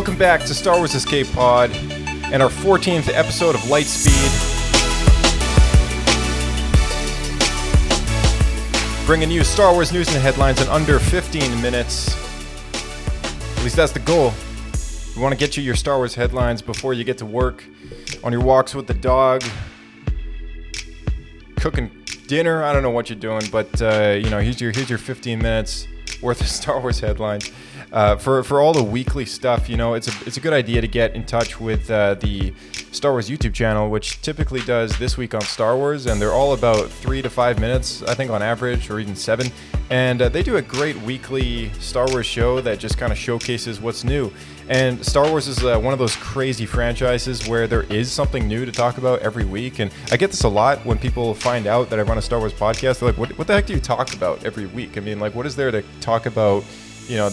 Welcome back to Star Wars Escape Pod and our 14th episode of Lightspeed. Bringing you Star Wars news and headlines in under 15 minutes. At least that's the goal. We want to get you your Star Wars headlines before you get to work, on your walks with the dog, cooking dinner. I don't know what you're doing, but uh, you know, here's your here's your 15 minutes worth of Star Wars headlines. Uh, for for all the weekly stuff, you know, it's a it's a good idea to get in touch with uh, the Star Wars YouTube channel, which typically does this week on Star Wars, and they're all about three to five minutes, I think, on average, or even seven. And uh, they do a great weekly Star Wars show that just kind of showcases what's new. And Star Wars is uh, one of those crazy franchises where there is something new to talk about every week. And I get this a lot when people find out that I run a Star Wars podcast. They're like, what, what the heck do you talk about every week? I mean, like, what is there to talk about, you know,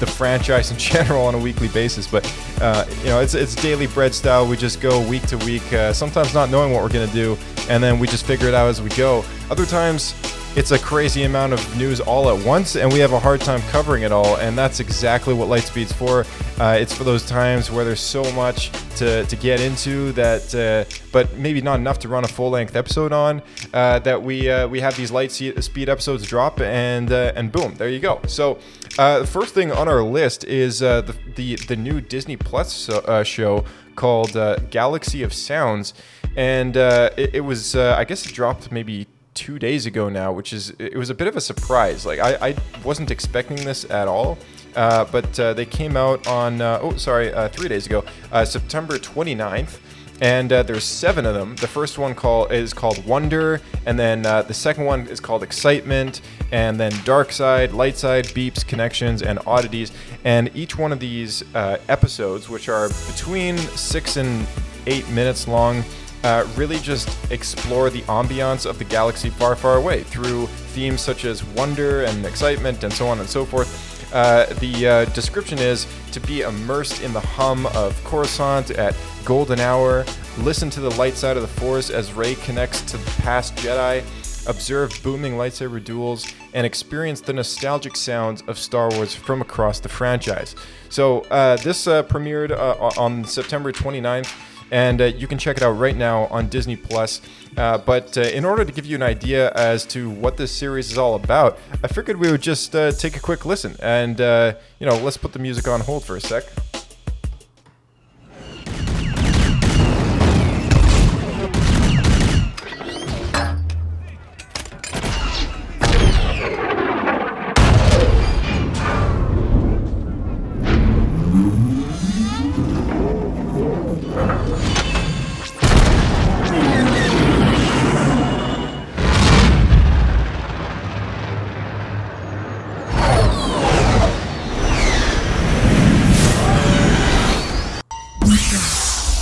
the franchise in general on a weekly basis. But uh, you know, it's it's daily bread style. We just go week to week, uh, sometimes not knowing what we're gonna do, and then we just figure it out as we go. Other times. It's a crazy amount of news all at once, and we have a hard time covering it all. And that's exactly what Lightspeed's for. Uh, it's for those times where there's so much to, to get into that, uh, but maybe not enough to run a full length episode on. Uh, that we uh, we have these Lightspeed episodes drop, and uh, and boom, there you go. So uh, the first thing on our list is uh, the, the, the new Disney Plus show called Galaxy of Sounds, and it, it, was I guess it dropped maybe two days ago now, which is it was a bit of a surprise. Like I, I wasn't expecting this at all. but they came out on oh sorry three days ago September 29th and uh, there's seven of them. The first one call is called Wonder, and then uh, the second one is called Excitement, and then Dark Side, Light Side, Beeps, Connections, and Oddities. And each one of these uh, episodes, which are between six and eight minutes long, uh, really just explore the ambiance of the galaxy far, far away through themes such as wonder and excitement and so on and so forth. Uh, the uh, description is to be immersed in the hum of Coruscant at golden hour, listen to the light side of the Force as Rey connects to the past Jedi, observe booming lightsaber duels, and experience the nostalgic sounds of Star Wars from across the franchise. So uh, this uh, premiered uh, on September 29th and uh, you can check it out right now on Disney Plus. Uh, but uh, in order to give you an idea as to what this series is all about, I figured we would just uh, take a quick listen. And uh, you know, let's put the music on hold for a sec.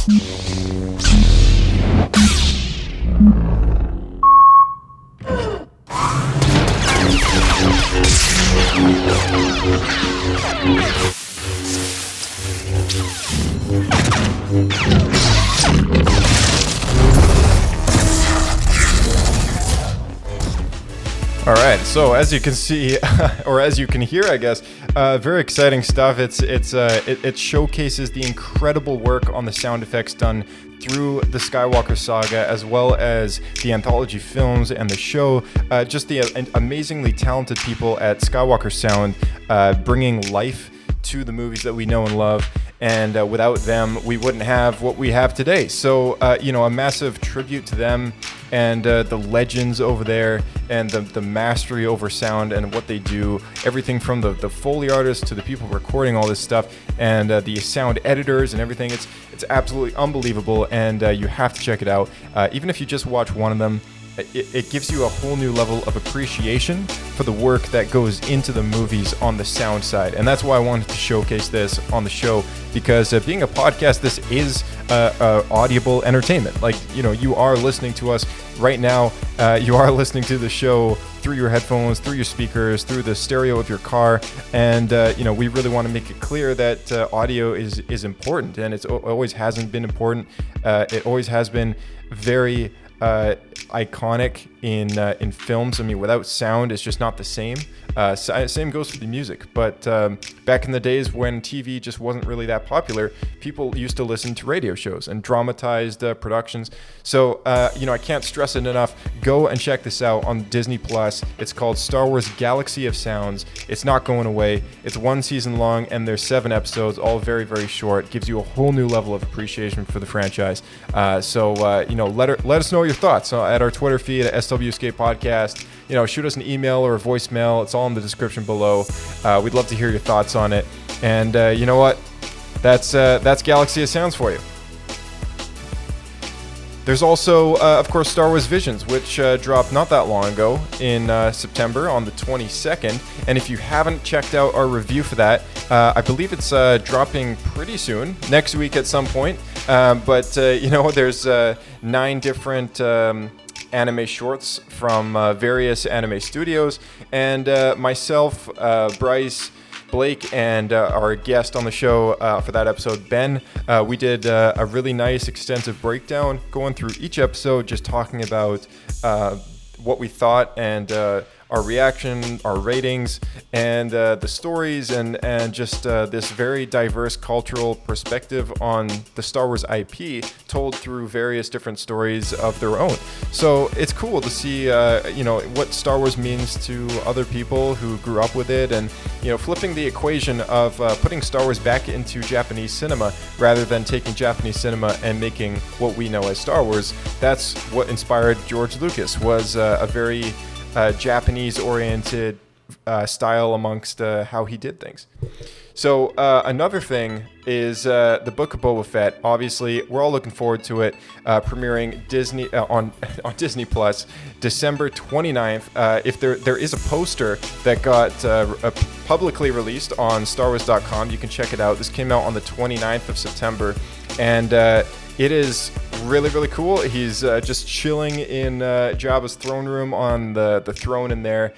Mm-hmm. All right, so as you can see, or as you can hear, I guess, uh, very exciting stuff. It's it's uh, it, it, showcases the incredible work on the sound effects done through the Skywalker saga, as well as the anthology films and the show. Uh, just the uh, amazingly talented people at Skywalker Sound uh, bringing life to the movies that we know and love and uh, without them, we wouldn't have what we have today. So, uh, you know, a massive tribute to them and uh, the legends over there and the, the mastery over sound and what they do. Everything from the, the Foley artists to the people recording all this stuff and uh, the sound editors and everything. It's, it's absolutely unbelievable, and uh, you have to check it out. Uh, even if you just watch one of them, it, it, gives you a whole new level of appreciation for the work that goes into the movies on the sound side. And that's why I wanted to showcase this on the show because uh, being a podcast, this is uh, uh, audible entertainment. Like, you know, you are listening to us right now. Uh, you are listening to the show through your headphones, through your speakers, through the stereo of your car. And, uh, you know, we really want to make it clear that uh, audio is, is important and it always hasn't been important. it always has been very uh, iconic in uh, in films. I mean, without sound, it's just not the same. Uh, same goes for the music. But um, back in the days when TV just wasn't really that popular, people used to listen to radio shows and dramatized uh, productions. So, uh, you know, I can't stress it enough. Go and check this out on Disney Plus. It's called Star Wars Galaxy of Sounds. It's not going away. It's one season long and there's seven episodes, all very, very short. It Gives you a whole new level of appreciation for the franchise. Uh, so, uh, you know, let, her, let us know your thoughts uh, at our Twitter feed at SWSK Podcast you know, shoot us an email or a voicemail. It's all in the description below. Uh, we'd love to hear your thoughts on it. And uh, you know what? That's uh, that's Galaxy of Sounds for you. There's also, uh, of course, Star Wars Visions, which uh, dropped not that long ago in September on the 22nd. And if you haven't checked out our review for that, I believe it's dropping pretty soon, next week at some point. But, you know, there's nine different. Um, anime shorts from uh, various anime studios. And uh, myself, uh, Bryce, Blake, and uh, our guest on the show uh, for that episode, Ben, we did a really nice, extensive breakdown going through each episode, just talking about what we thought and our reaction, our ratings, and uh, the stories, and and just uh, this very diverse cultural perspective on the Star Wars IP, told through various different stories of their own. So it's cool to see, uh, you know, what Star Wars means to other people who grew up with it, and you know, flipping the equation of uh, putting Star Wars back into Japanese cinema rather than taking Japanese cinema and making what we know as Star Wars. That's what inspired George Lucas. Was uh, a very uh, Japanese oriented uh, style amongst uh, how he did things. So uh, another thing is uh, the Book of Boba Fett. Obviously, we're all looking forward to it uh, premiering Disney on on Disney Plus December 29th. if there there is a poster that got publicly released on StarWars.com, you can check it out. This came out on the 29th of September, and it is really, really cool. He's uh, just chilling in uh, Jabba's throne room on the, the throne in there.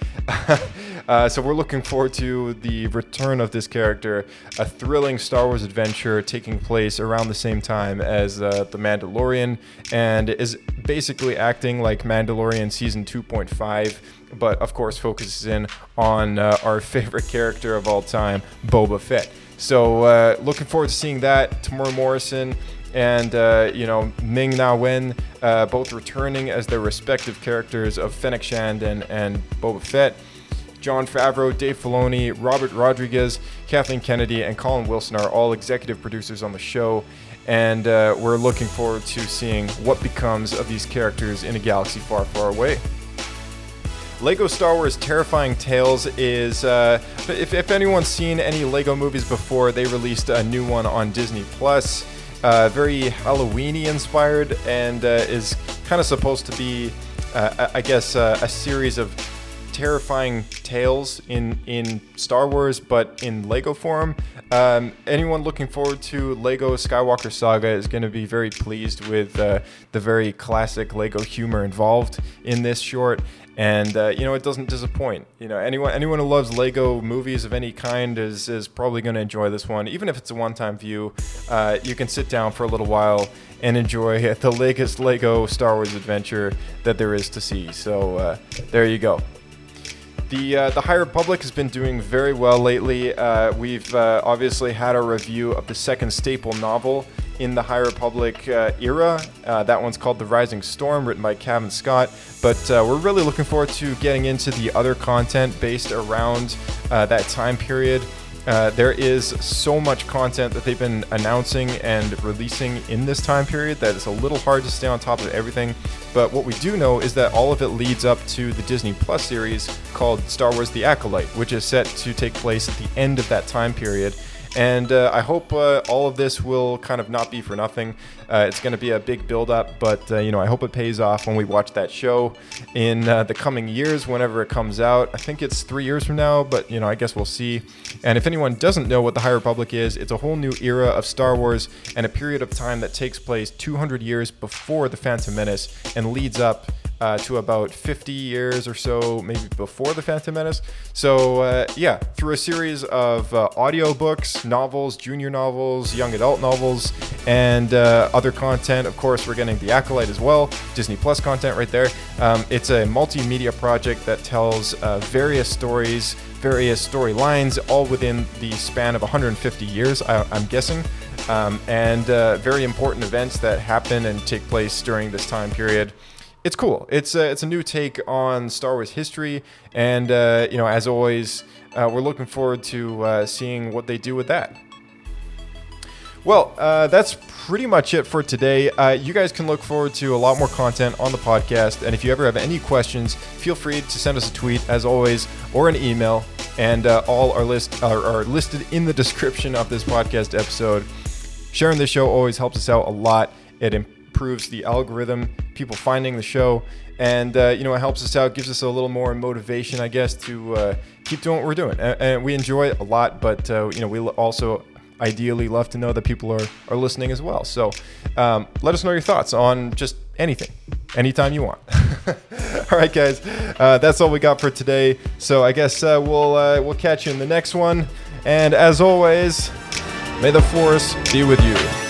uh, so we're looking forward to the return of this character, a thrilling Star Wars adventure taking place around the same time as uh, The Mandalorian, and is basically acting like Mandalorian Season 2.5 but of course focuses in on uh, our favorite character of all time, Boba Fett. So, uh, looking forward to seeing that. Temuera Morrison and uh, you know Ming Na Wen, uh, both returning as their respective characters of Fennec Shand and, and Boba Fett. Jon Favreau, Dave Filoni, Robert Rodriguez, Kathleen Kennedy, and Colin Wilson are all executive producers on the show, and uh, we're looking forward to seeing what becomes of these characters in a galaxy far, far away. Lego Star Wars Terrifying Tales is, uh, if, if anyone's seen any Lego movies before, they released a new one on Disney Plus uh, very Halloweeny inspired, and uh, is kind of supposed to be, uh, I guess, uh, a series of terrifying tales in in Star Wars, but in Lego form. Um, anyone looking forward to Lego Skywalker Saga is going to be very pleased with uh, the very classic Lego humor involved in this short and uh, you know it doesn't disappoint. You know anyone anyone who loves Lego movies of any kind is is probably going to enjoy this one, even if it's a one-time view. Uh, you can sit down for a little while and enjoy the latest Lego Star Wars adventure that there is to see. So uh, there you go. The, uh, the High Republic has been doing very well lately. Uh, we've uh, obviously had a review of the second staple novel in the High Republic uh, era. Uh, that one's called The Rising Storm, written by Kevin Scott. But uh, we're really looking forward to getting into the other content based around uh, that time period. Uh, there is so much content that they've been announcing and releasing in this time period that it's a little hard to stay on top of everything. But what we do know is that all of it leads up to the Disney Plus series called Star Wars The Acolyte, which is set to take place at the end of that time period. And uh, I hope uh, all of this will kind of not be for nothing. Uh, it's going to be a big build-up, but uh, you know I hope it pays off when we watch that show in uh, the coming years, whenever it comes out. I think it's three years from now, but you know I guess we'll see. And if anyone doesn't know what the High Republic is, it's a whole new era of Star Wars and a period of time that takes place 200 years before the Phantom Menace and leads up uh, to about 50 years or so, maybe before the Phantom Menace. So uh, yeah, through a series of uh, audio books, novels, junior novels, young adult novels, and uh, other content. Of course, we're getting The Acolyte as well, Disney Plus content right there. Um, it's a multimedia project that tells uh, various stories, various storylines, all within the span of 150 years, I, am guessing. Um, and uh, very important events that happen and take place during this time period it's cool. It's a, it's a new take on Star Wars history, and uh, you know, as always, uh, we're looking forward to uh, seeing what they do with that. Well, uh, that's pretty much it for today. Uh, you guys can look forward to a lot more content on the podcast, and if you ever have any questions, feel free to send us a tweet, as always, or an email. And uh, all are list are, are listed in the description of this podcast episode. Sharing this show always helps us out a lot. It improves the algorithm, people finding the show, and uh, you know it helps us out, gives us a little more motivation, I guess, to uh, keep doing what we're doing. And, and, we enjoy it a lot, but uh, you know we also ideally love to know that people are are listening as well. So um, let us know your thoughts on just anything, anytime you want. all right, guys, uh, that's all we got for today. So I guess uh, we'll uh, we'll catch you in the next one. And as always, may the force be with you.